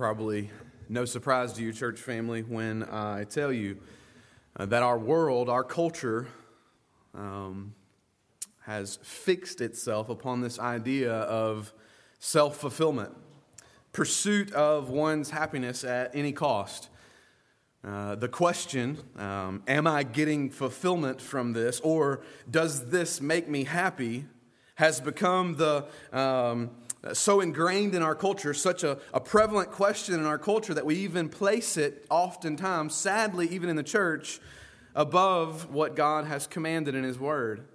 probably no surprise to you, church family, when I tell you uh, that our world, our culture, um, has fixed itself upon this idea of self fulfillment, pursuit of one's happiness at any cost. Uh, the question, um, am I getting fulfillment from this, or does this make me happy, has become the, um, so ingrained in our culture, such a, a prevalent question in our culture that we even place it oftentimes, sadly, even in the church, above what God has commanded in His Word.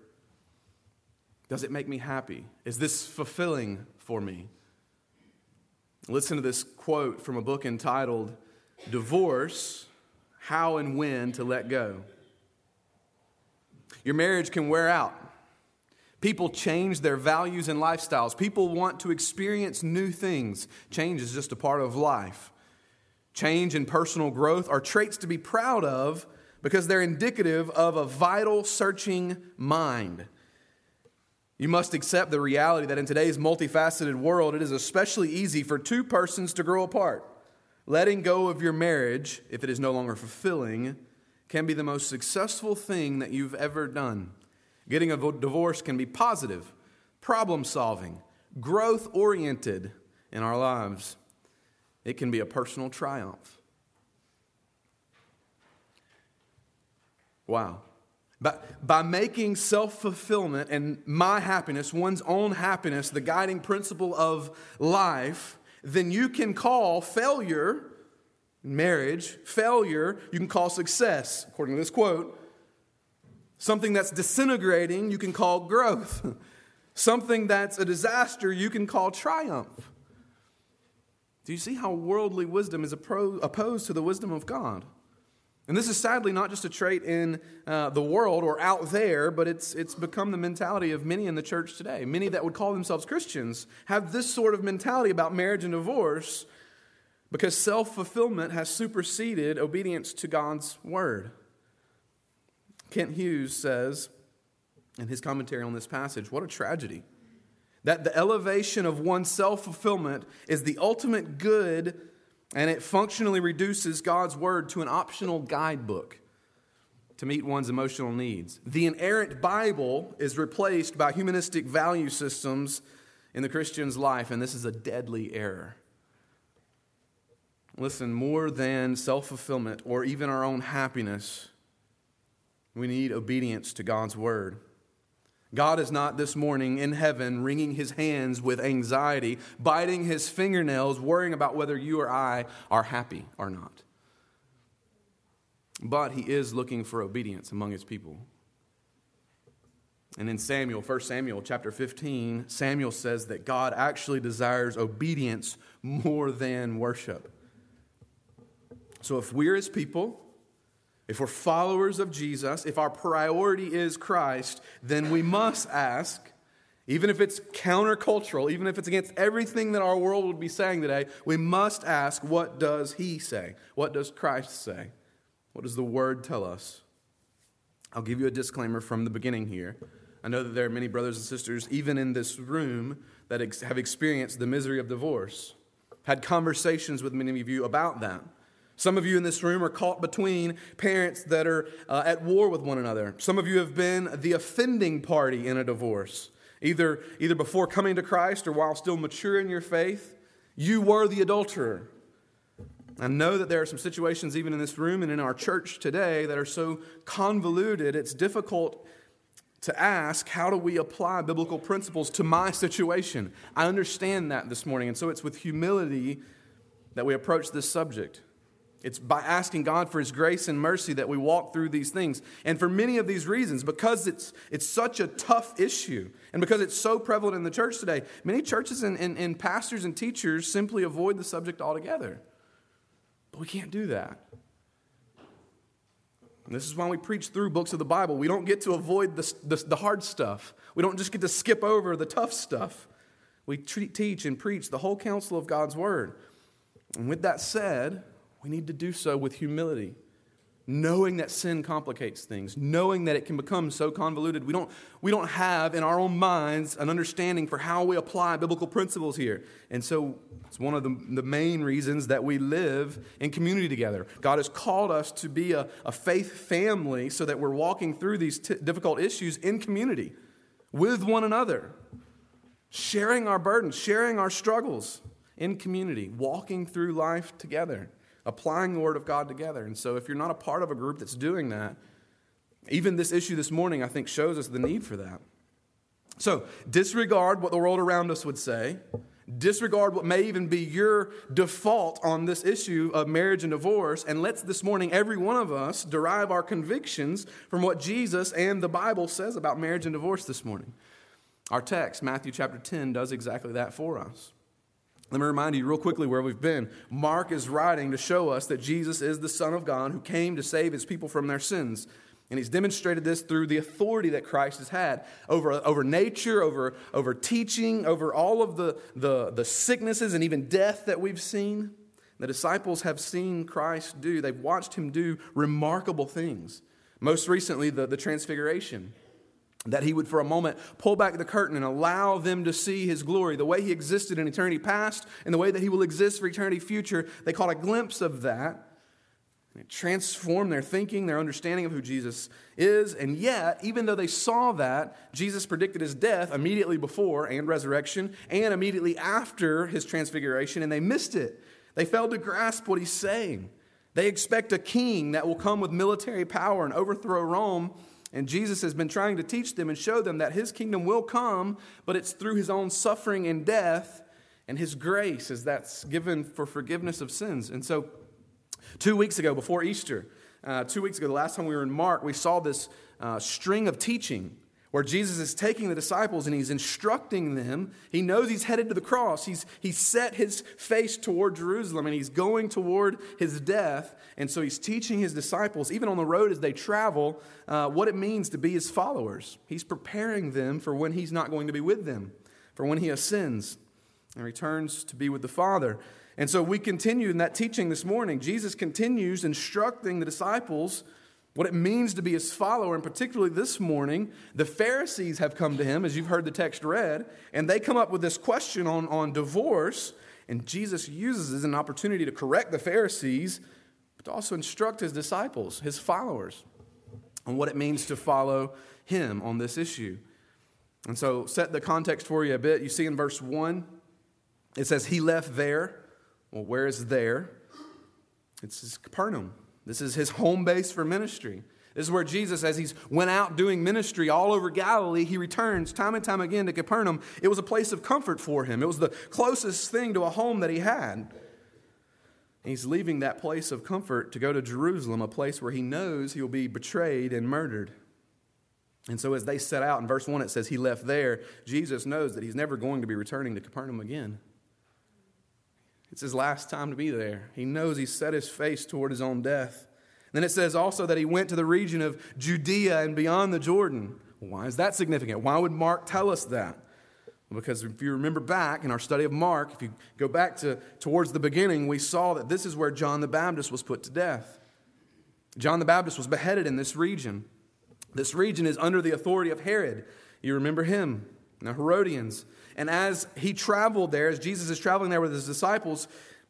Does it make me happy? Is this fulfilling for me? Listen to this quote from a book entitled Divorce How and When to Let Go. Your marriage can wear out. People change their values and lifestyles. People want to experience new things. Change is just a part of life. Change and personal growth are traits to be proud of because they're indicative of a vital, searching mind. You must accept the reality that in today's multifaceted world, it is especially easy for two persons to grow apart. Letting go of your marriage, if it is no longer fulfilling, can be the most successful thing that you've ever done. Getting a divorce can be positive, problem solving, growth oriented in our lives. It can be a personal triumph. Wow. But by making self fulfillment and my happiness, one's own happiness, the guiding principle of life, then you can call failure, marriage, failure, you can call success, according to this quote, Something that's disintegrating, you can call growth. Something that's a disaster, you can call triumph. Do you see how worldly wisdom is opposed to the wisdom of God? And this is sadly not just a trait in uh, the world or out there, but it's, it's become the mentality of many in the church today. Many that would call themselves Christians have this sort of mentality about marriage and divorce because self fulfillment has superseded obedience to God's word. Kent Hughes says in his commentary on this passage what a tragedy. That the elevation of one's self fulfillment is the ultimate good, and it functionally reduces God's word to an optional guidebook to meet one's emotional needs. The inerrant Bible is replaced by humanistic value systems in the Christian's life, and this is a deadly error. Listen, more than self fulfillment or even our own happiness, we need obedience to God's word. God is not this morning in heaven wringing his hands with anxiety, biting his fingernails, worrying about whether you or I are happy or not. But he is looking for obedience among his people. And in Samuel, 1 Samuel chapter 15, Samuel says that God actually desires obedience more than worship. So if we're his people, if we're followers of Jesus, if our priority is Christ, then we must ask, even if it's countercultural, even if it's against everything that our world would be saying today, we must ask, what does He say? What does Christ say? What does the Word tell us? I'll give you a disclaimer from the beginning here. I know that there are many brothers and sisters, even in this room, that have experienced the misery of divorce, had conversations with many of you about that. Some of you in this room are caught between parents that are uh, at war with one another. Some of you have been the offending party in a divorce, either, either before coming to Christ or while still mature in your faith. You were the adulterer. I know that there are some situations, even in this room and in our church today, that are so convoluted, it's difficult to ask, how do we apply biblical principles to my situation? I understand that this morning, and so it's with humility that we approach this subject. It's by asking God for His grace and mercy that we walk through these things. And for many of these reasons, because it's, it's such a tough issue and because it's so prevalent in the church today, many churches and, and, and pastors and teachers simply avoid the subject altogether. But we can't do that. And this is why we preach through books of the Bible. We don't get to avoid the, the, the hard stuff, we don't just get to skip over the tough stuff. We treat, teach and preach the whole counsel of God's Word. And with that said, we need to do so with humility. knowing that sin complicates things, knowing that it can become so convoluted. We don't, we don't have in our own minds an understanding for how we apply biblical principles here. And so it's one of the, the main reasons that we live in community together. God has called us to be a, a faith family so that we're walking through these t- difficult issues in community with one another, sharing our burdens, sharing our struggles in community, walking through life together applying the Word of God together. And so, if you're not a part of a group that's doing that, even this issue this morning, I think, shows us the need for that. So, disregard what the world around us would say. Disregard what may even be your default on this issue of marriage and divorce. And let's this morning, every one of us, derive our convictions from what Jesus and the Bible says about marriage and divorce this morning. Our text, Matthew chapter 10, does exactly that for us. Let me remind you real quickly where we've been. Mark is writing to show us that Jesus is the Son of God who came to save his people from their sins. And he's demonstrated this through the authority that Christ has had over, over nature, over, over teaching, over all of the, the, the sicknesses and even death that we've seen. The disciples have seen Christ do, they've watched him do remarkable things. Most recently, the, the transfiguration that he would for a moment pull back the curtain and allow them to see his glory, the way he existed in eternity past and the way that he will exist for eternity future. They caught a glimpse of that. It transformed their thinking, their understanding of who Jesus is. And yet, even though they saw that, Jesus predicted his death immediately before and resurrection and immediately after his transfiguration, and they missed it. They failed to grasp what he's saying. They expect a king that will come with military power and overthrow Rome and Jesus has been trying to teach them and show them that his kingdom will come, but it's through his own suffering and death and his grace as that's given for forgiveness of sins. And so, two weeks ago, before Easter, uh, two weeks ago, the last time we were in Mark, we saw this uh, string of teaching where Jesus is taking the disciples and he's instructing them. He knows he's headed to the cross. He's, he's set his face toward Jerusalem and he's going toward his death. And so he's teaching his disciples, even on the road as they travel, uh, what it means to be his followers. He's preparing them for when he's not going to be with them, for when he ascends and returns to be with the Father. And so we continue in that teaching this morning. Jesus continues instructing the disciples what it means to be his follower, and particularly this morning, the Pharisees have come to him, as you've heard the text read, and they come up with this question on, on divorce, and Jesus uses as an opportunity to correct the Pharisees, but to also instruct his disciples, his followers, on what it means to follow him on this issue. And so, set the context for you a bit. You see in verse 1, it says, He left there. Well, where is there? It's Capernaum. This is his home base for ministry. This is where Jesus, as he's went out doing ministry all over Galilee, he returns time and time again to Capernaum. It was a place of comfort for him. It was the closest thing to a home that he had. he's leaving that place of comfort to go to Jerusalem, a place where he knows he'll be betrayed and murdered. And so, as they set out, in verse 1, it says he left there. Jesus knows that he's never going to be returning to Capernaum again. It's his last time to be there. He knows he set his face toward his own death. Then it says also that he went to the region of Judea and beyond the Jordan. Why is that significant? Why would Mark tell us that? Because if you remember back in our study of Mark, if you go back to towards the beginning, we saw that this is where John the Baptist was put to death. John the Baptist was beheaded in this region. This region is under the authority of Herod. You remember him, the Herodians. And as he traveled there, as Jesus is traveling there with his disciples,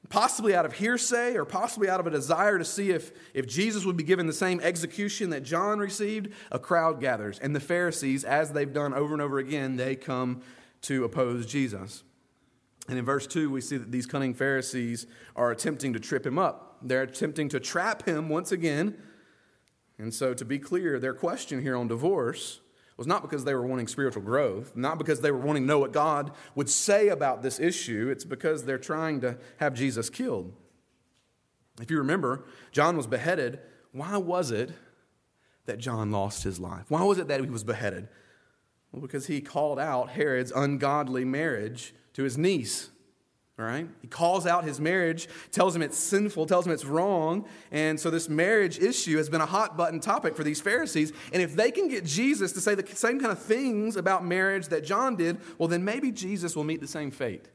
possibly out of hearsay or possibly out of a desire to see if, if Jesus would be given the same execution that John received, a crowd gathers. And the Pharisees, as they've done over and over again, they come to oppose Jesus. And in verse 2, we see that these cunning Pharisees are attempting to trip him up. They're attempting to trap him once again. And so, to be clear, their question here on divorce was not because they were wanting spiritual growth, not because they were wanting to know what God would say about this issue. It's because they're trying to have Jesus killed. If you remember, John was beheaded. Why was it that John lost his life? Why was it that he was beheaded? Well, because he called out Herod's ungodly marriage to his niece. Right? He calls out his marriage, tells him it's sinful, tells him it's wrong. And so this marriage issue has been a hot button topic for these Pharisees. And if they can get Jesus to say the same kind of things about marriage that John did, well, then maybe Jesus will meet the same fate.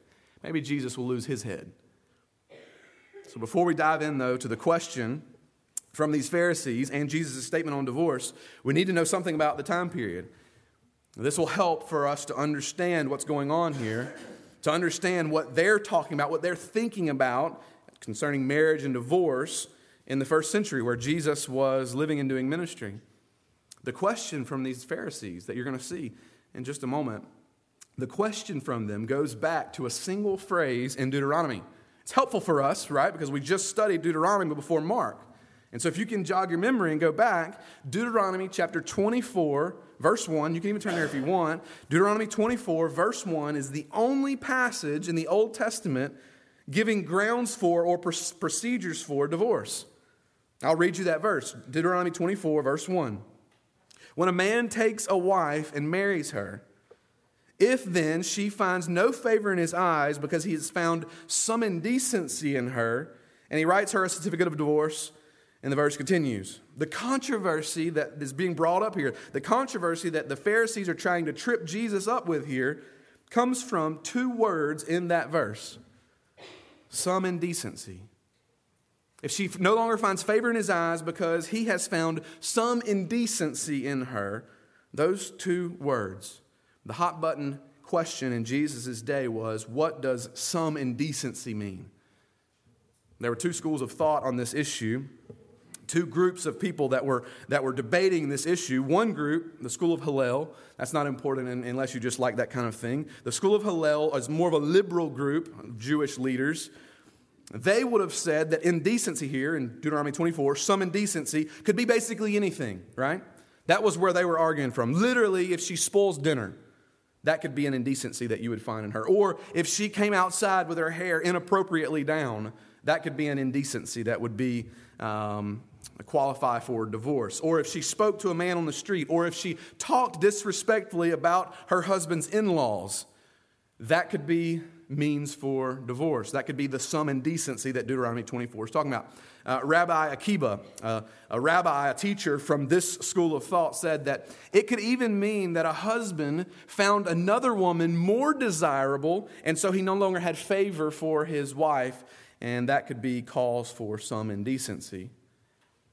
Maybe Jesus will lose his head. So before we dive in, though, to the question from these Pharisees and Jesus' statement on divorce, we need to know something about the time period. This will help for us to understand what's going on here, to understand what they're talking about, what they're thinking about concerning marriage and divorce in the first century where Jesus was living and doing ministry. The question from these Pharisees that you're going to see in just a moment, the question from them goes back to a single phrase in Deuteronomy. It's helpful for us, right? Because we just studied Deuteronomy before Mark. And so if you can jog your memory and go back, Deuteronomy chapter 24, verse 1, you can even turn there if you want. Deuteronomy 24, verse 1 is the only passage in the Old Testament giving grounds for or procedures for divorce. I'll read you that verse Deuteronomy 24, verse 1. When a man takes a wife and marries her, if then she finds no favor in his eyes because he has found some indecency in her, and he writes her a certificate of divorce, and the verse continues. The controversy that is being brought up here, the controversy that the Pharisees are trying to trip Jesus up with here, comes from two words in that verse some indecency. If she no longer finds favor in his eyes because he has found some indecency in her, those two words, the hot button question in Jesus' day was what does some indecency mean? There were two schools of thought on this issue, two groups of people that were, that were debating this issue. One group, the school of Hillel, that's not important unless you just like that kind of thing. The school of Hillel is more of a liberal group of Jewish leaders they would have said that indecency here in Deuteronomy 24, some indecency, could be basically anything, right? That was where they were arguing from. Literally, if she spoils dinner, that could be an indecency that you would find in her. Or if she came outside with her hair inappropriately down, that could be an indecency that would be um, qualify for divorce. Or if she spoke to a man on the street, or if she talked disrespectfully about her husband's in laws, that could be means for divorce. That could be the some indecency that Deuteronomy 24 is talking about. Uh, rabbi Akiba, uh, a rabbi, a teacher from this school of thought, said that it could even mean that a husband found another woman more desirable, and so he no longer had favor for his wife, and that could be cause for some indecency.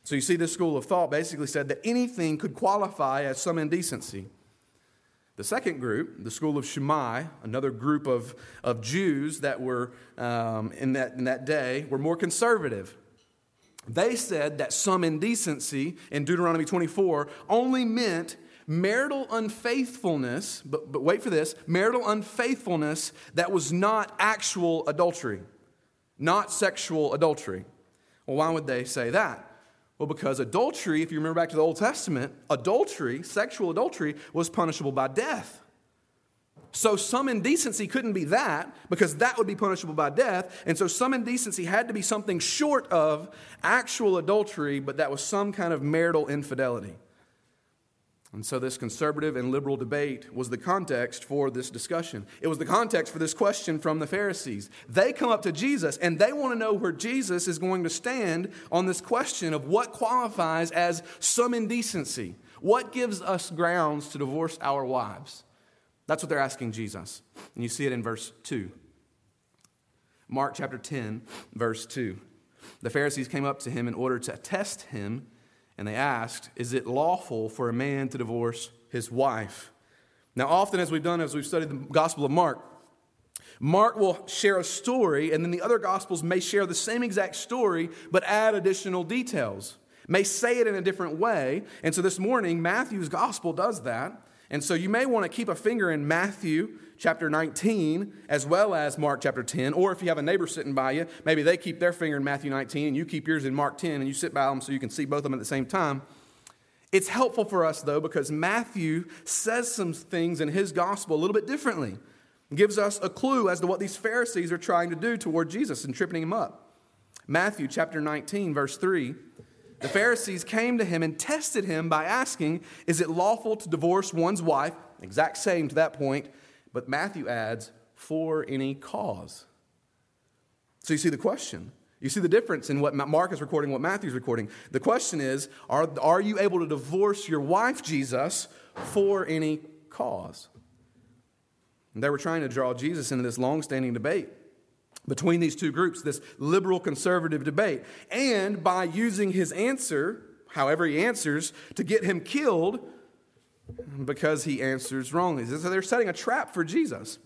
So you see, this school of thought basically said that anything could qualify as some indecency. The second group, the school of Shammai, another group of, of Jews that were um, in, that, in that day, were more conservative. They said that some indecency in Deuteronomy 24 only meant marital unfaithfulness, but, but wait for this marital unfaithfulness that was not actual adultery, not sexual adultery. Well, why would they say that? Well, because adultery, if you remember back to the Old Testament, adultery, sexual adultery, was punishable by death. So some indecency couldn't be that because that would be punishable by death. And so some indecency had to be something short of actual adultery, but that was some kind of marital infidelity. And so, this conservative and liberal debate was the context for this discussion. It was the context for this question from the Pharisees. They come up to Jesus and they want to know where Jesus is going to stand on this question of what qualifies as some indecency. What gives us grounds to divorce our wives? That's what they're asking Jesus. And you see it in verse 2. Mark chapter 10, verse 2. The Pharisees came up to him in order to test him and they asked, Is it lawful for a man to divorce his wife? Now, often, as we've done as we've studied the Gospel of Mark, Mark will share a story, and then the other Gospels may share the same exact story, but add additional details, may say it in a different way. And so this morning, Matthew's Gospel does that. And so you may want to keep a finger in Matthew chapter 19 as well as Mark chapter 10. Or if you have a neighbor sitting by you, maybe they keep their finger in Matthew 19 and you keep yours in Mark 10 and you sit by them so you can see both of them at the same time. It's helpful for us though because Matthew says some things in his gospel a little bit differently. gives us a clue as to what these Pharisees are trying to do toward Jesus and tripping him up. Matthew chapter 19 verse 3 the Pharisees came to him and tested him by asking, Is it lawful to divorce one's wife? Exact same to that point. But Matthew adds, For any cause. So you see the question. You see the difference in what Mark is recording, what Matthew's recording. The question is are, are you able to divorce your wife, Jesus, for any cause? And they were trying to draw Jesus into this long standing debate between these two groups, this liberal conservative debate. And by using his answer, however he answers, to get him killed because he answers wrongly. So they're setting a trap for Jesus.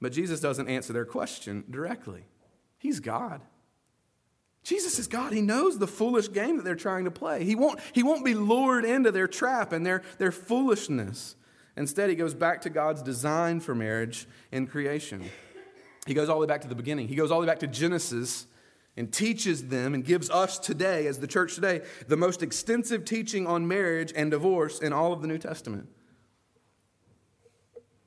But Jesus doesn't answer their question directly. He's God. Jesus is God. He knows the foolish game that they're trying to play. He won't, he won't be lured into their trap and their, their foolishness. Instead, he goes back to God's design for marriage in creation. He goes all the way back to the beginning. He goes all the way back to Genesis and teaches them and gives us today, as the church today, the most extensive teaching on marriage and divorce in all of the New Testament.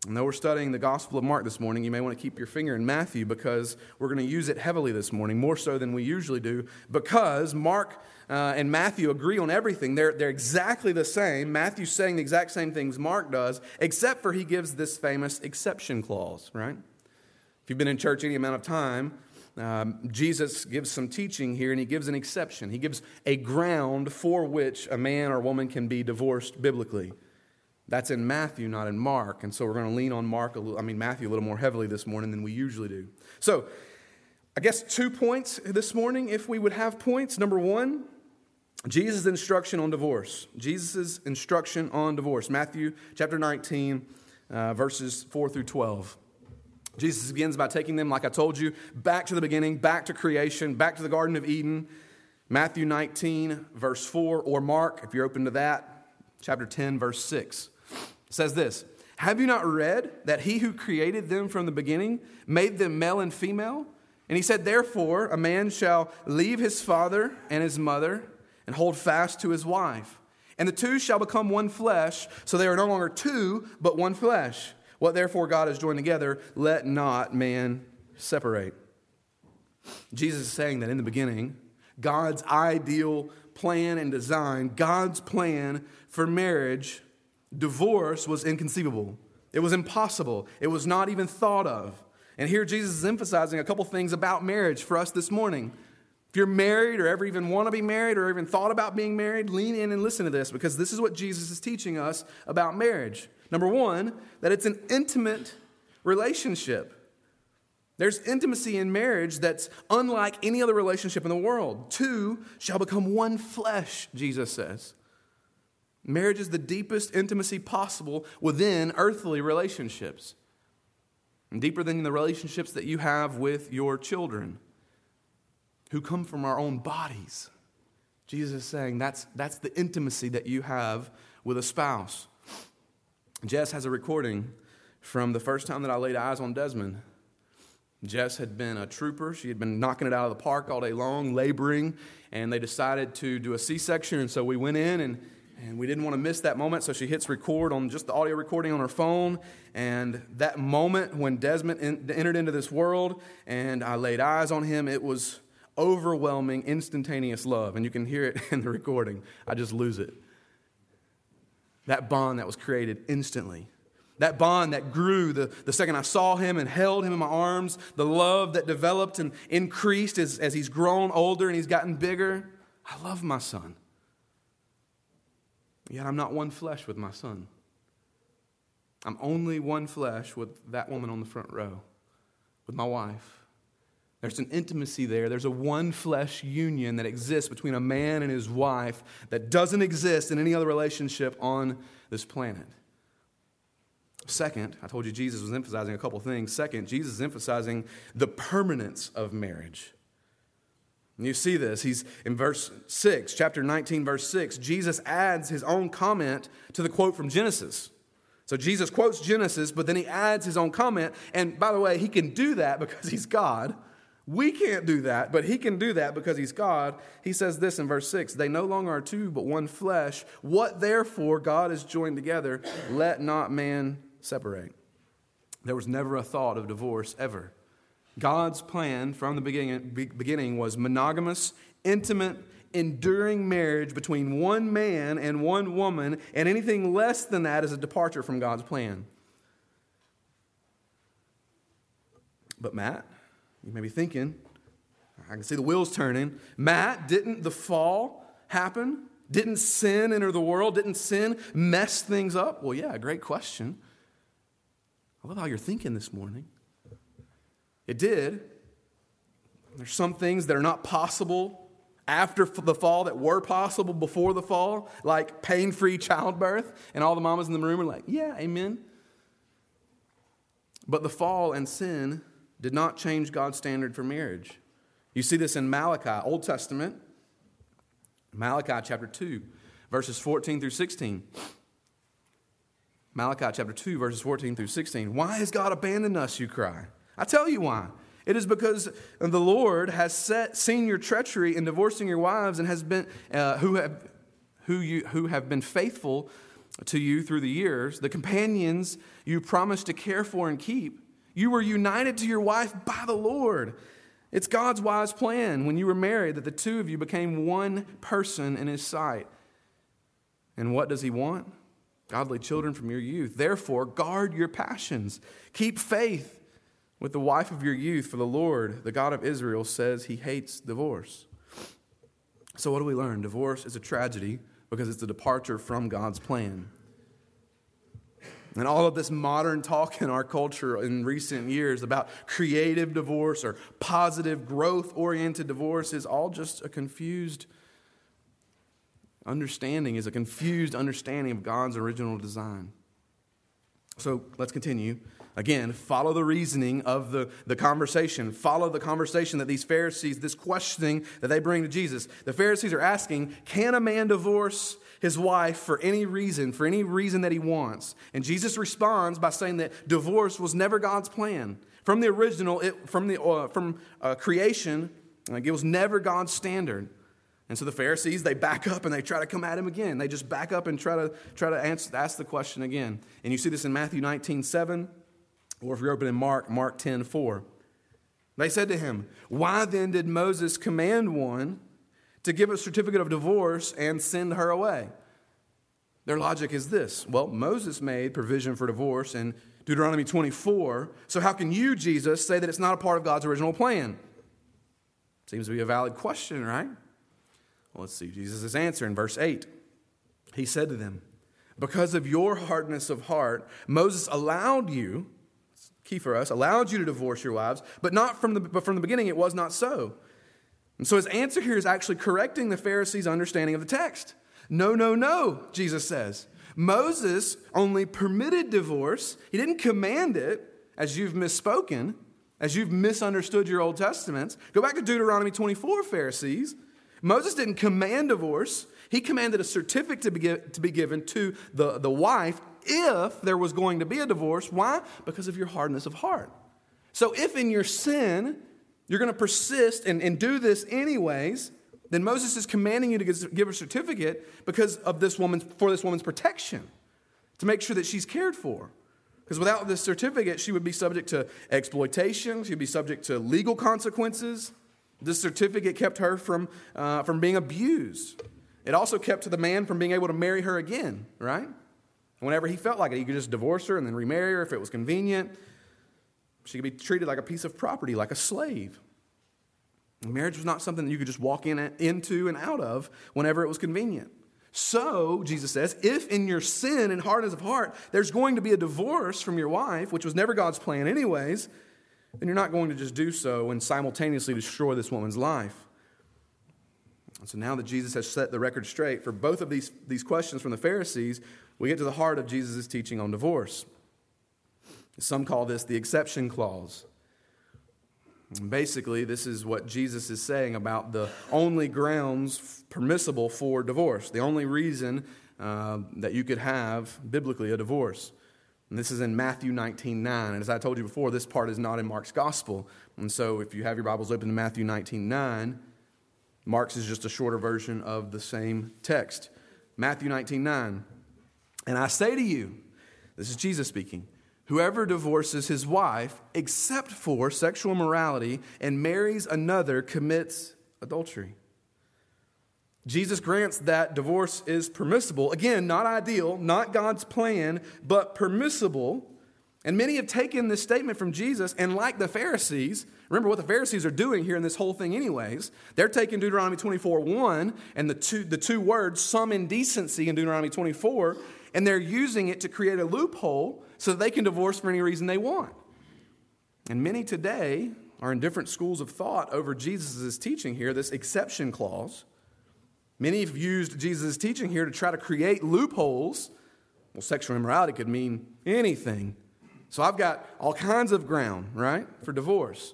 And though we're studying the Gospel of Mark this morning, you may want to keep your finger in Matthew because we're going to use it heavily this morning, more so than we usually do, because Mark uh, and Matthew agree on everything. They're, they're exactly the same. Matthew's saying the exact same things Mark does, except for he gives this famous exception clause, right? If you've been in church any amount of time, um, Jesus gives some teaching here and he gives an exception. He gives a ground for which a man or woman can be divorced biblically. That's in Matthew, not in Mark. And so we're going to lean on Mark, a little, I mean, Matthew a little more heavily this morning than we usually do. So, I guess two points this morning, if we would have points. Number one, Jesus' instruction on divorce. Jesus' instruction on divorce. Matthew chapter 19, uh, verses 4 through 12. Jesus begins by taking them, like I told you, back to the beginning, back to creation, back to the Garden of Eden. Matthew 19, verse 4, or Mark, if you're open to that, chapter 10, verse 6 says this Have you not read that he who created them from the beginning made them male and female? And he said, Therefore, a man shall leave his father and his mother and hold fast to his wife. And the two shall become one flesh, so they are no longer two, but one flesh. What therefore God has joined together, let not man separate. Jesus is saying that in the beginning, God's ideal plan and design, God's plan for marriage divorce was inconceivable. It was impossible. It was not even thought of. And here Jesus is emphasizing a couple things about marriage for us this morning. If you're married or ever even want to be married or even thought about being married, lean in and listen to this because this is what Jesus is teaching us about marriage. Number one, that it's an intimate relationship. There's intimacy in marriage that's unlike any other relationship in the world. Two shall become one flesh, Jesus says. Marriage is the deepest intimacy possible within earthly relationships, and deeper than the relationships that you have with your children who come from our own bodies. Jesus is saying that's, that's the intimacy that you have with a spouse. Jess has a recording from the first time that I laid eyes on Desmond. Jess had been a trooper. She had been knocking it out of the park all day long, laboring, and they decided to do a C section. And so we went in and and we didn't want to miss that moment, so she hits record on just the audio recording on her phone. And that moment when Desmond in, entered into this world and I laid eyes on him, it was overwhelming, instantaneous love. And you can hear it in the recording. I just lose it. That bond that was created instantly. That bond that grew the, the second I saw him and held him in my arms, the love that developed and increased as, as he's grown older and he's gotten bigger. I love my son. Yet I'm not one flesh with my son. I'm only one flesh with that woman on the front row, with my wife. There's an intimacy there. There's a one flesh union that exists between a man and his wife that doesn't exist in any other relationship on this planet. Second, I told you Jesus was emphasizing a couple things. Second, Jesus is emphasizing the permanence of marriage. And you see this. He's in verse 6, chapter 19, verse 6. Jesus adds his own comment to the quote from Genesis. So Jesus quotes Genesis, but then he adds his own comment. And by the way, he can do that because he's God. We can't do that, but he can do that because he's God. He says this in verse 6 They no longer are two, but one flesh. What therefore God has joined together, let not man separate. There was never a thought of divorce ever. God's plan from the beginning, beginning was monogamous, intimate, enduring marriage between one man and one woman, and anything less than that is a departure from God's plan. But Matt, you may be thinking, I can see the wheels turning. Matt, didn't the fall happen? Didn't sin enter the world? Didn't sin mess things up? Well, yeah, great question. I love how you're thinking this morning. It did, There's some things that are not possible after the fall that were possible before the fall, like pain free childbirth. And all the mamas in the room are like, yeah, amen. But the fall and sin did not change God's standard for marriage. You see this in Malachi, Old Testament, Malachi chapter 2, verses 14 through 16. Malachi chapter 2, verses 14 through 16. Why has God abandoned us, you cry? I tell you why. It is because the Lord has set, seen your treachery in divorcing your wives and has been, uh, who, have, who, you, who have been faithful to you through the years, the companions you promised to care for and keep. You were united to your wife by the Lord. It's God's wise plan when you were married that the two of you became one person in His sight. And what does He want? Godly children from your youth. Therefore, guard your passions. Keep faith with the wife of your youth, for the Lord, the God of Israel, says He hates divorce. So, what do we learn? Divorce is a tragedy because it's a departure from God's plan. And all of this modern talk in our culture in recent years about creative divorce or positive growth oriented divorce is all just a confused understanding, is a confused understanding of God's original design. So let's continue. Again, follow the reasoning of the, the conversation. Follow the conversation that these Pharisees, this questioning that they bring to Jesus. The Pharisees are asking, Can a man divorce his wife for any reason, for any reason that he wants? And Jesus responds by saying that divorce was never God's plan. From the original, it, from, the, uh, from uh, creation, like, it was never God's standard. And so the Pharisees, they back up and they try to come at him again. They just back up and try to, try to answer, ask the question again. And you see this in Matthew 19 7. Or if you're open in Mark, Mark 10 4. They said to him, Why then did Moses command one to give a certificate of divorce and send her away? Their logic is this Well, Moses made provision for divorce in Deuteronomy 24, so how can you, Jesus, say that it's not a part of God's original plan? Seems to be a valid question, right? Well, let's see Jesus' answer in verse 8. He said to them, Because of your hardness of heart, Moses allowed you key for us, allowed you to divorce your wives, but not from the, but from the beginning it was not so. And so his answer here is actually correcting the Pharisees' understanding of the text. No, no, no, Jesus says. Moses only permitted divorce, he didn't command it, as you've misspoken, as you've misunderstood your Old Testaments. Go back to Deuteronomy 24, Pharisees. Moses didn't command divorce, he commanded a certificate to be, to be given to the, the wife if there was going to be a divorce. Why? Because of your hardness of heart. So if in your sin you're going to persist and, and do this anyways, then Moses is commanding you to give a certificate because of this woman's, for this woman's protection, to make sure that she's cared for. Because without this certificate, she would be subject to exploitation, she'd be subject to legal consequences. This certificate kept her from, uh, from being abused. It also kept the man from being able to marry her again, right? Whenever he felt like it, he could just divorce her and then remarry her if it was convenient. She could be treated like a piece of property, like a slave. Marriage was not something that you could just walk in, into and out of whenever it was convenient. So, Jesus says, if in your sin and hardness of heart there's going to be a divorce from your wife, which was never God's plan, anyways, then you're not going to just do so and simultaneously destroy this woman's life. And so now that Jesus has set the record straight for both of these, these questions from the Pharisees, we get to the heart of Jesus' teaching on divorce. Some call this the exception clause. basically, this is what Jesus is saying about the only grounds permissible for divorce, the only reason uh, that you could have biblically a divorce. And this is in Matthew 19 9. And as I told you before, this part is not in Mark's gospel. And so if you have your Bibles open to Matthew 19 9, Mark's is just a shorter version of the same text. Matthew 19 9. And I say to you, this is Jesus speaking, whoever divorces his wife except for sexual immorality and marries another commits adultery. Jesus grants that divorce is permissible. Again, not ideal, not God's plan, but permissible. And many have taken this statement from Jesus, and like the Pharisees, remember what the Pharisees are doing here in this whole thing, anyways. They're taking Deuteronomy 24 1 and the two, the two words, some indecency in Deuteronomy 24, and they're using it to create a loophole so they can divorce for any reason they want. And many today are in different schools of thought over Jesus' teaching here, this exception clause. Many have used Jesus' teaching here to try to create loopholes. Well, sexual immorality could mean anything. So I've got all kinds of ground, right, for divorce.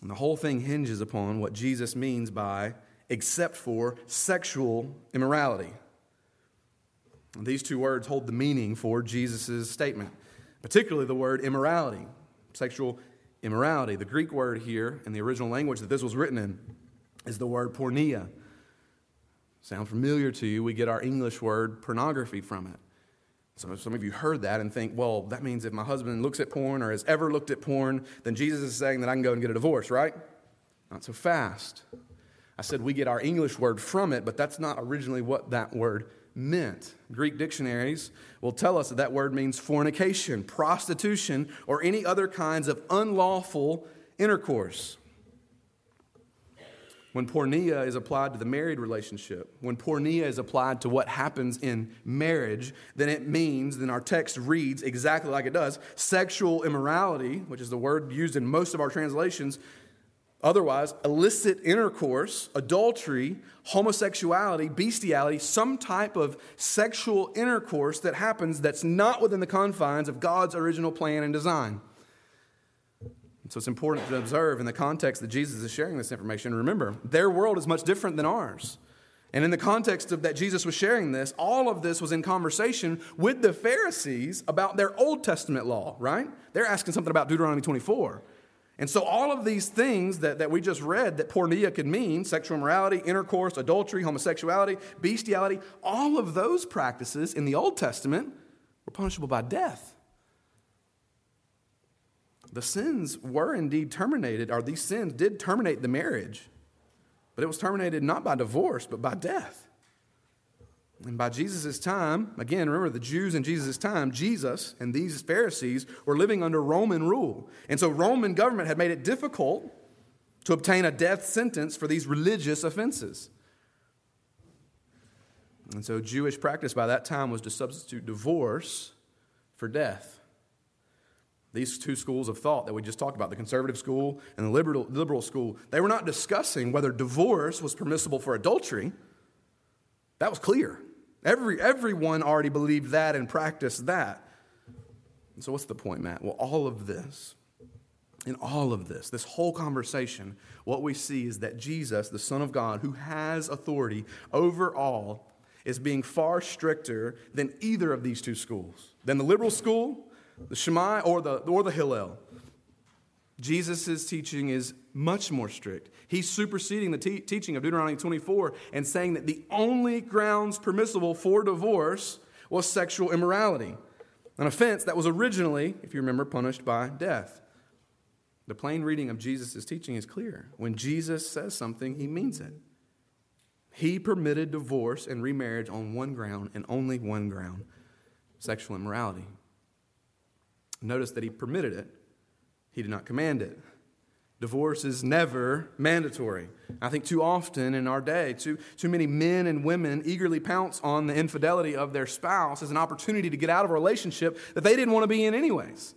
And the whole thing hinges upon what Jesus means by except for sexual immorality. These two words hold the meaning for Jesus' statement, particularly the word immorality, sexual immorality. The Greek word here in the original language that this was written in is the word porneia. Sound familiar to you? We get our English word pornography from it. So some of you heard that and think, well, that means if my husband looks at porn or has ever looked at porn, then Jesus is saying that I can go and get a divorce, right? Not so fast. I said we get our English word from it, but that's not originally what that word meant. Greek dictionaries will tell us that that word means fornication, prostitution, or any other kinds of unlawful intercourse. When porneia is applied to the married relationship, when porneia is applied to what happens in marriage, then it means, then our text reads exactly like it does sexual immorality, which is the word used in most of our translations. Otherwise, illicit intercourse, adultery, homosexuality, bestiality, some type of sexual intercourse that happens that's not within the confines of God's original plan and design. So it's important to observe in the context that Jesus is sharing this information. Remember, their world is much different than ours. And in the context of that Jesus was sharing this, all of this was in conversation with the Pharisees about their Old Testament law, right? They're asking something about Deuteronomy 24. And so all of these things that, that we just read that porneia could mean, sexual immorality, intercourse, adultery, homosexuality, bestiality, all of those practices in the Old Testament were punishable by death. The sins were indeed terminated, or these sins did terminate the marriage, but it was terminated not by divorce, but by death. And by Jesus' time, again, remember the Jews in Jesus' time, Jesus and these Pharisees were living under Roman rule. And so Roman government had made it difficult to obtain a death sentence for these religious offenses. And so Jewish practice by that time was to substitute divorce for death. These two schools of thought that we just talked about, the conservative school and the liberal, liberal school, they were not discussing whether divorce was permissible for adultery. That was clear. Every, everyone already believed that and practiced that. And so, what's the point, Matt? Well, all of this, in all of this, this whole conversation, what we see is that Jesus, the Son of God, who has authority over all, is being far stricter than either of these two schools, than the liberal school the Shammai or the, or the Hillel. Jesus' teaching is much more strict. He's superseding the te- teaching of Deuteronomy 24 and saying that the only grounds permissible for divorce was sexual immorality, an offense that was originally, if you remember, punished by death. The plain reading of Jesus' teaching is clear. When Jesus says something, he means it. He permitted divorce and remarriage on one ground and only one ground sexual immorality. Notice that he permitted it, he did not command it. Divorce is never mandatory. I think too often in our day, too, too many men and women eagerly pounce on the infidelity of their spouse as an opportunity to get out of a relationship that they didn't want to be in, anyways.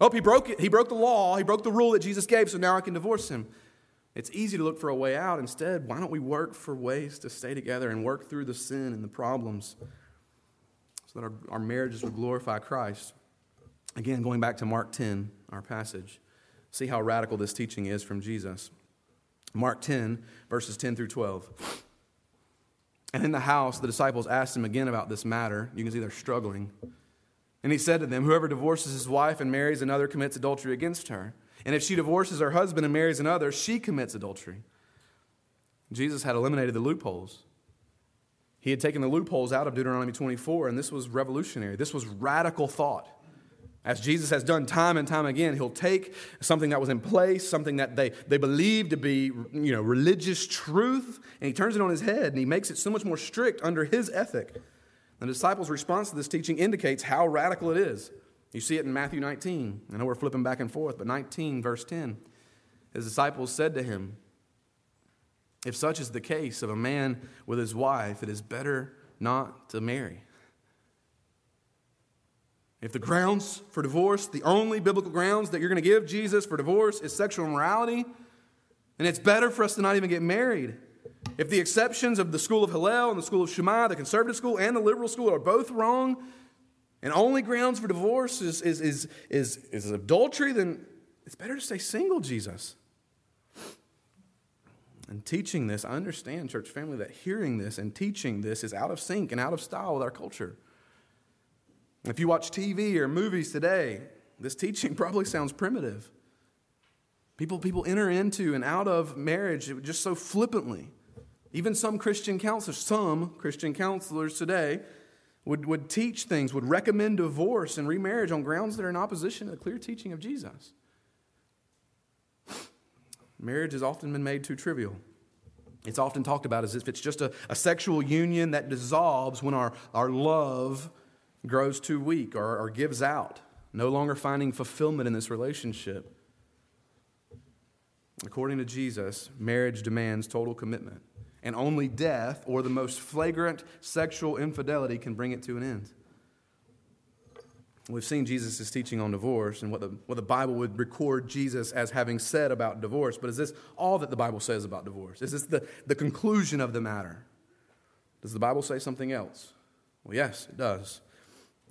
Oh, he broke it. He broke the law. He broke the rule that Jesus gave, so now I can divorce him. It's easy to look for a way out. Instead, why don't we work for ways to stay together and work through the sin and the problems so that our, our marriages would glorify Christ? Again, going back to Mark 10, our passage, see how radical this teaching is from Jesus. Mark 10, verses 10 through 12. And in the house, the disciples asked him again about this matter. You can see they're struggling. And he said to them, Whoever divorces his wife and marries another commits adultery against her. And if she divorces her husband and marries another, she commits adultery. Jesus had eliminated the loopholes. He had taken the loopholes out of Deuteronomy 24, and this was revolutionary. This was radical thought. As Jesus has done time and time again, he'll take something that was in place, something that they, they believe to be you know, religious truth, and he turns it on his head and he makes it so much more strict under his ethic. The disciples' response to this teaching indicates how radical it is. You see it in Matthew 19. I know we're flipping back and forth, but 19, verse 10. His disciples said to him, If such is the case of a man with his wife, it is better not to marry. If the grounds for divorce, the only biblical grounds that you're going to give Jesus for divorce is sexual immorality, and it's better for us to not even get married. If the exceptions of the school of Hillel and the school of Shammai, the conservative school and the liberal school, are both wrong, and only grounds for divorce is, is, is, is, is adultery, then it's better to stay single, Jesus. And teaching this, I understand, church family, that hearing this and teaching this is out of sync and out of style with our culture. If you watch TV or movies today, this teaching probably sounds primitive. People, people enter into and out of marriage just so flippantly. Even some Christian counselors, some Christian counselors today would, would teach things, would recommend divorce and remarriage on grounds that are in opposition to the clear teaching of Jesus. Marriage has often been made too trivial. It's often talked about as if it's just a, a sexual union that dissolves when our, our love grows too weak or, or gives out, no longer finding fulfillment in this relationship. According to Jesus, marriage demands total commitment, and only death or the most flagrant sexual infidelity can bring it to an end. We've seen Jesus' teaching on divorce and what the, what the Bible would record Jesus as having said about divorce, but is this all that the Bible says about divorce? Is this the, the conclusion of the matter? Does the Bible say something else? Well, yes, it does.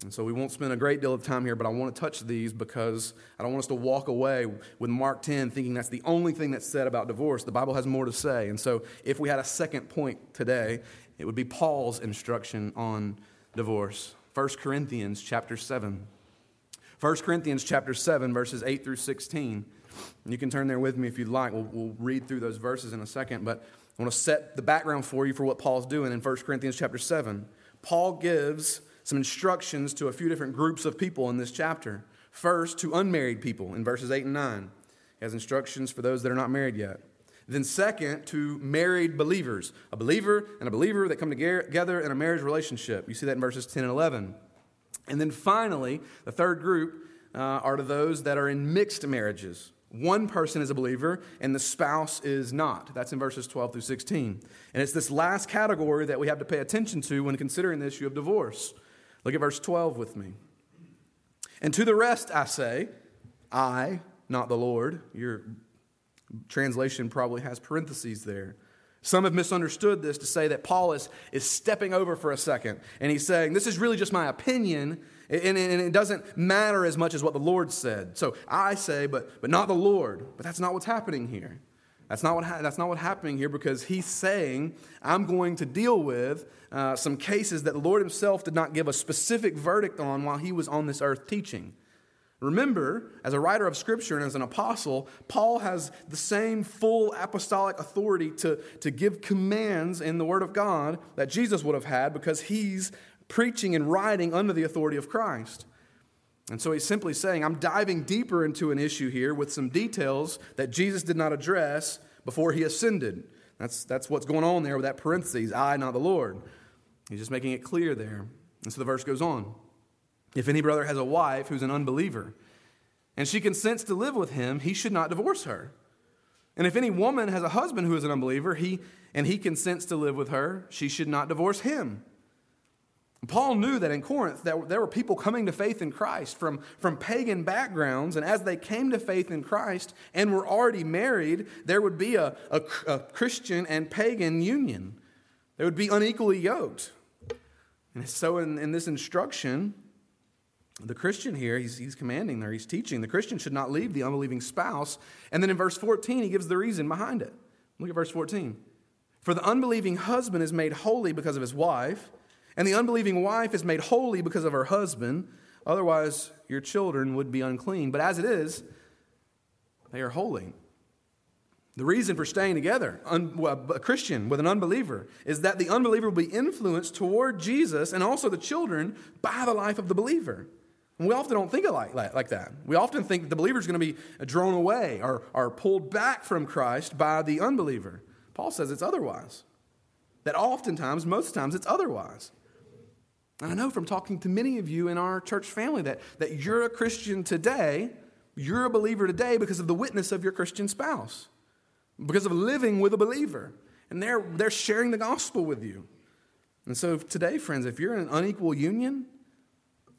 And so we won't spend a great deal of time here, but I want to touch these because I don't want us to walk away with Mark 10 thinking that's the only thing that's said about divorce. The Bible has more to say. And so if we had a second point today, it would be Paul's instruction on divorce. 1 Corinthians chapter 7. 1 Corinthians chapter 7, verses 8 through 16. You can turn there with me if you'd like. We'll, we'll read through those verses in a second, but I want to set the background for you for what Paul's doing in 1 Corinthians chapter 7. Paul gives some instructions to a few different groups of people in this chapter. First, to unmarried people in verses 8 and 9. He has instructions for those that are not married yet. Then, second, to married believers, a believer and a believer that come together in a marriage relationship. You see that in verses 10 and 11. And then finally, the third group uh, are to those that are in mixed marriages. One person is a believer and the spouse is not. That's in verses 12 through 16. And it's this last category that we have to pay attention to when considering the issue of divorce. Look at verse 12 with me. And to the rest I say, I, not the Lord, your translation probably has parentheses there. Some have misunderstood this to say that Paul is, is stepping over for a second. And he's saying, This is really just my opinion, and, and it doesn't matter as much as what the Lord said. So I say, but, but not the Lord. But that's not what's happening here. That's not, what ha- that's not what's happening here because he's saying, I'm going to deal with uh, some cases that the Lord himself did not give a specific verdict on while he was on this earth teaching. Remember, as a writer of Scripture and as an apostle, Paul has the same full apostolic authority to, to give commands in the Word of God that Jesus would have had because he's preaching and writing under the authority of Christ. And so he's simply saying, I'm diving deeper into an issue here with some details that Jesus did not address before he ascended. That's, that's what's going on there with that parentheses, I, not the Lord. He's just making it clear there. And so the verse goes on. If any brother has a wife who's an unbeliever, and she consents to live with him, he should not divorce her. And if any woman has a husband who is an unbeliever, he, and he consents to live with her, she should not divorce him. Paul knew that in Corinth that there were people coming to faith in Christ from, from pagan backgrounds, and as they came to faith in Christ and were already married, there would be a, a, a Christian and pagan union. They would be unequally yoked. And so, in, in this instruction, the Christian here, he's, he's commanding there, he's teaching. The Christian should not leave the unbelieving spouse. And then in verse 14, he gives the reason behind it. Look at verse 14. For the unbelieving husband is made holy because of his wife, and the unbelieving wife is made holy because of her husband. Otherwise, your children would be unclean. But as it is, they are holy. The reason for staying together, a Christian with an unbeliever, is that the unbeliever will be influenced toward Jesus and also the children by the life of the believer. And we often don't think like, like that. We often think the believer is going to be drawn away or, or pulled back from Christ by the unbeliever. Paul says it's otherwise. That oftentimes, most times, it's otherwise. And I know from talking to many of you in our church family that, that you're a Christian today, you're a believer today because of the witness of your Christian spouse, because of living with a believer. And they're, they're sharing the gospel with you. And so today, friends, if you're in an unequal union,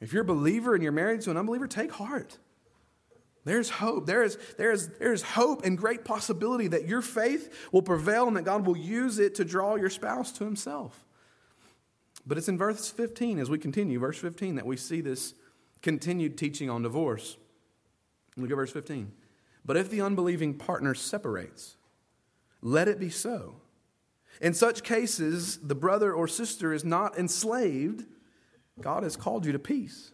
If you're a believer and you're married to an unbeliever, take heart. There's hope. There is, there, is, there is hope and great possibility that your faith will prevail and that God will use it to draw your spouse to himself. But it's in verse 15, as we continue, verse 15, that we see this continued teaching on divorce. Look at verse 15. But if the unbelieving partner separates, let it be so. In such cases, the brother or sister is not enslaved. God has called you to peace.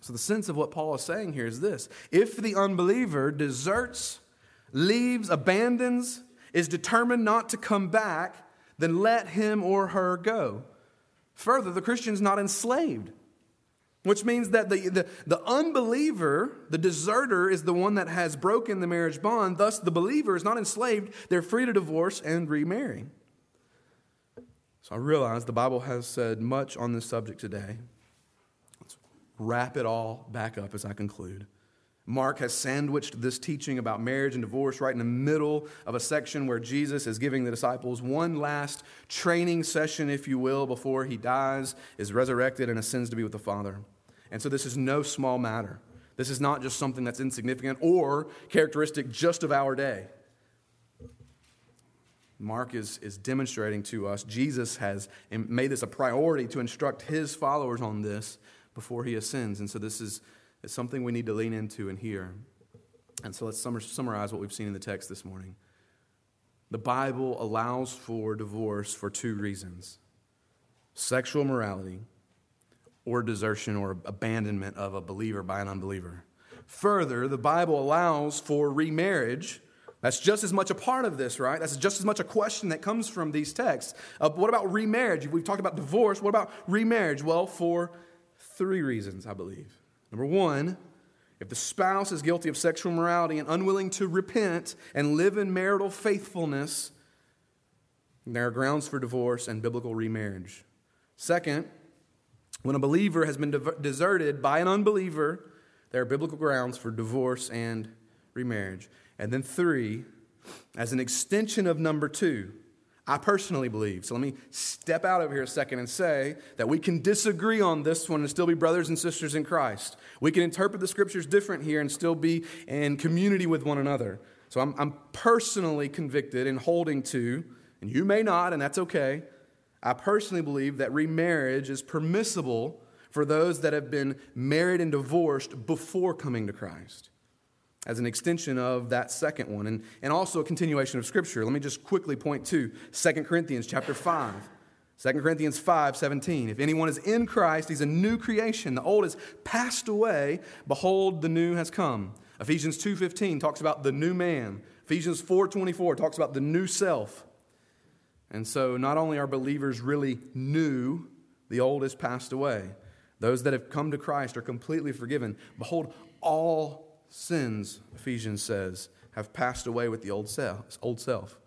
So, the sense of what Paul is saying here is this if the unbeliever deserts, leaves, abandons, is determined not to come back, then let him or her go. Further, the Christian is not enslaved, which means that the, the, the, unbeliever, the deserter, is the one that has broken the marriage bond. Thus, the believer is not enslaved. They're free to divorce and remarry. So I realize the Bible has said much on this subject today Let's wrap it all back up as I conclude. Mark has sandwiched this teaching about marriage and divorce right in the middle of a section where Jesus is giving the disciples one last training session, if you will, before he dies, is resurrected, and ascends to be with the Father. And so this is no small matter. This is not just something that's insignificant or characteristic just of our day. Mark is, is demonstrating to us Jesus has made this a priority to instruct his followers on this before he ascends. And so this is, is something we need to lean into and hear. And so let's summarize what we've seen in the text this morning. The Bible allows for divorce for two reasons sexual morality or desertion or abandonment of a believer by an unbeliever. Further, the Bible allows for remarriage. That's just as much a part of this, right? That's just as much a question that comes from these texts. Uh, what about remarriage? We've talked about divorce. What about remarriage? Well, for three reasons, I believe. Number one, if the spouse is guilty of sexual morality and unwilling to repent and live in marital faithfulness, there are grounds for divorce and biblical remarriage. Second, when a believer has been deserted by an unbeliever, there are biblical grounds for divorce and remarriage. And then three, as an extension of number two, I personally believe. So let me step out of here a second and say that we can disagree on this one and still be brothers and sisters in Christ. We can interpret the scriptures different here and still be in community with one another. So I'm, I'm personally convicted in holding to, and you may not, and that's okay. I personally believe that remarriage is permissible for those that have been married and divorced before coming to Christ as an extension of that second one and, and also a continuation of scripture. Let me just quickly point to 2 corinthians chapter 5 2 corinthians 5 17 if anyone is in christ he's a new creation. The old has passed away. Behold the new has come. Ephesians 2.15 talks about the new man. Ephesians 4.24 talks about the new self. And so not only are believers really new the old has passed away. Those that have come to christ are completely forgiven. Behold all sins, Ephesians says, have passed away with the old self. Old self.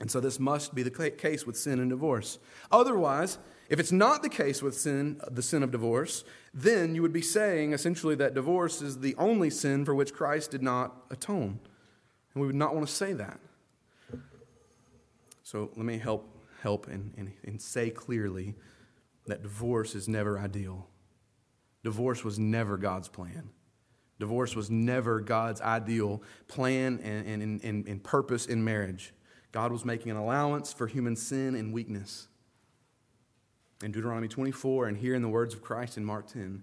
And so this must be the case with sin and divorce. Otherwise, if it's not the case with sin, the sin of divorce, then you would be saying essentially that divorce is the only sin for which Christ did not atone. And we would not want to say that. So let me help help and, and, and say clearly that divorce is never ideal. Divorce was never God's plan. Divorce was never God's ideal plan and, and, and, and, purpose in marriage. God was making an allowance for human sin and weakness. In Deuteronomy 24, and here in the words of Christ in Mark 10,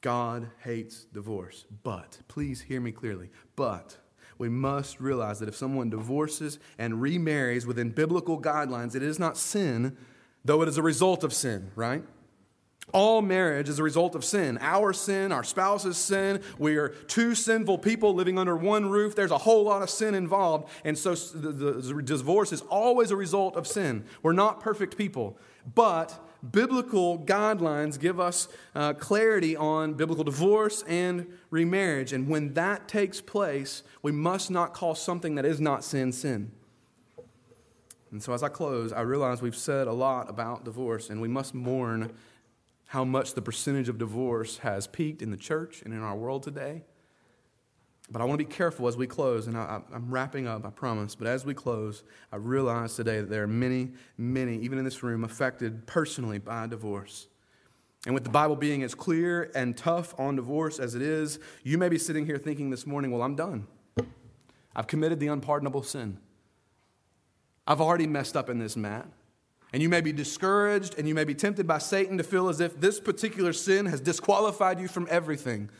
God hates divorce. But, please hear me clearly, but we must realize that if someone divorces and remarries within biblical guidelines, it is not sin, though it is a result of sin, right? All marriage is a result of sin. Our sin, our spouse's sin. We are two sinful people living under one roof. There's a whole lot of sin involved. And so the, the divorce is always a result of sin. We're not perfect people. But biblical guidelines give us uh, clarity on biblical divorce and remarriage. And when that takes place, we must not call something that is not sin, sin. And so as I close, I realize we've said a lot about divorce, and we must mourn how much the percentage of divorce has peaked in the church and in our world today. But I want to be careful as we close, and I, am wrapping up, I promise. But as we close, I realize today that there are many, many, even in this room, affected personally by divorce. And with the Bible being as clear and tough on divorce as it is, you may be sitting here thinking this morning, well, I'm done. I've committed the unpardonable sin. I've already messed up in this, Matt. And you may be discouraged and you may be tempted by Satan to feel as if this particular sin has disqualified you from everything.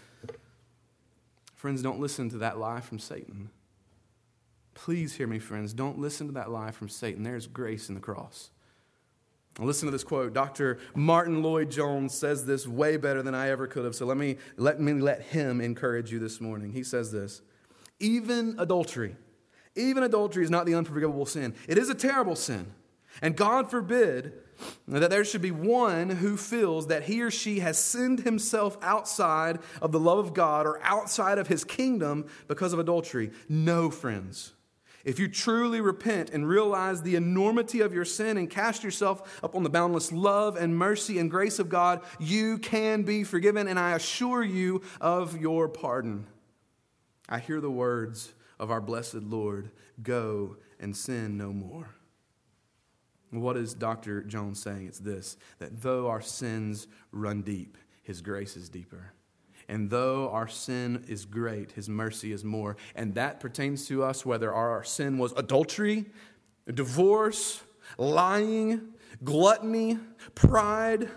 Friends, don't listen to that lie from Satan. Please hear me, friends. Don't listen to that lie from Satan. There's grace in the cross. Listen to this quote. Dr. Martyn Lloyd-Jones says this way better than I ever could have. So let me let me let him encourage you this morning. He says this: Even adultery, even adultery is not the unforgivable sin. It is a terrible sin. And God forbid that there should be one who feels that he or she has sinned himself outside of the love of God or outside of his kingdom because of adultery. No, friends. If you truly repent and realize the enormity of your sin and cast yourself upon the boundless love and mercy and grace of God, you can be forgiven, and I assure you of your pardon. I hear the words of our blessed Lord go and sin no more. What is Dr. Jones saying? It's this that though our sins run deep, his grace is deeper. And though our sin is great, his mercy is more. And that pertains to us whether our sin was adultery, divorce, lying, gluttony, pride,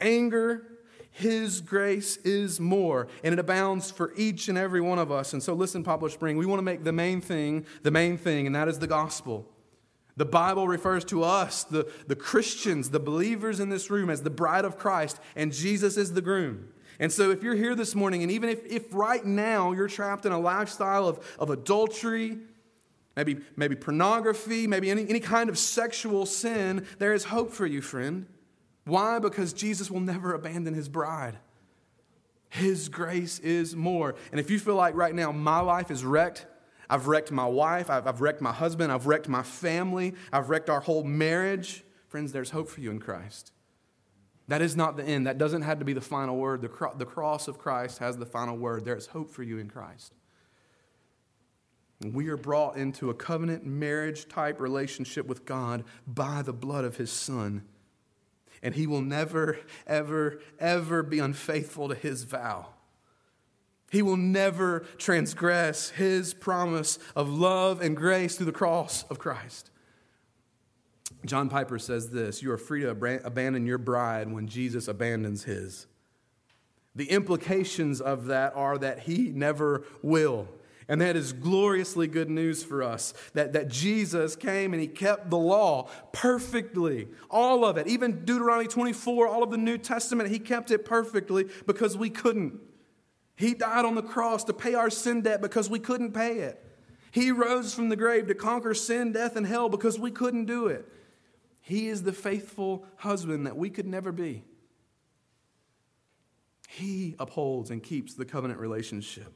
anger. His grace is more, and it abounds for each and every one of us. And so, listen, Poplar Spring, we want to make the main thing the main thing, and that is the gospel. The Bible refers to us, the, the Christians, the believers in this room, as the bride of Christ, and Jesus is the groom. And so, if you're here this morning, and even if, if right now you're trapped in a lifestyle of, of adultery, maybe, maybe pornography, maybe any, any kind of sexual sin, there is hope for you, friend. Why? Because Jesus will never abandon his bride. His grace is more. And if you feel like right now my life is wrecked, I've wrecked my wife, I've, I've wrecked my husband, I've wrecked my family, I've wrecked our whole marriage, friends, there's hope for you in Christ. That is not the end. That doesn't have to be the final word. The, cro- the cross of Christ has the final word. There is hope for you in Christ. We are brought into a covenant marriage type relationship with God by the blood of his Son. And he will never, ever, ever be unfaithful to his vow. He will never transgress his promise of love and grace through the cross of Christ. John Piper says this You are free to abandon your bride when Jesus abandons his. The implications of that are that he never will. And that is gloriously good news for us that, that Jesus came and he kept the law perfectly. All of it, even Deuteronomy 24, all of the New Testament, he kept it perfectly because we couldn't. He died on the cross to pay our sin debt because we couldn't pay it. He rose from the grave to conquer sin, death, and hell because we couldn't do it. He is the faithful husband that we could never be. He upholds and keeps the covenant relationship.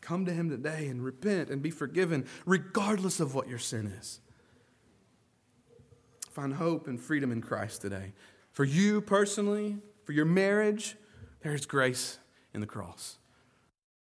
Come to Him today and repent and be forgiven, regardless of what your sin is. Find hope and freedom in Christ today. For you personally, for your marriage, there is grace in the cross.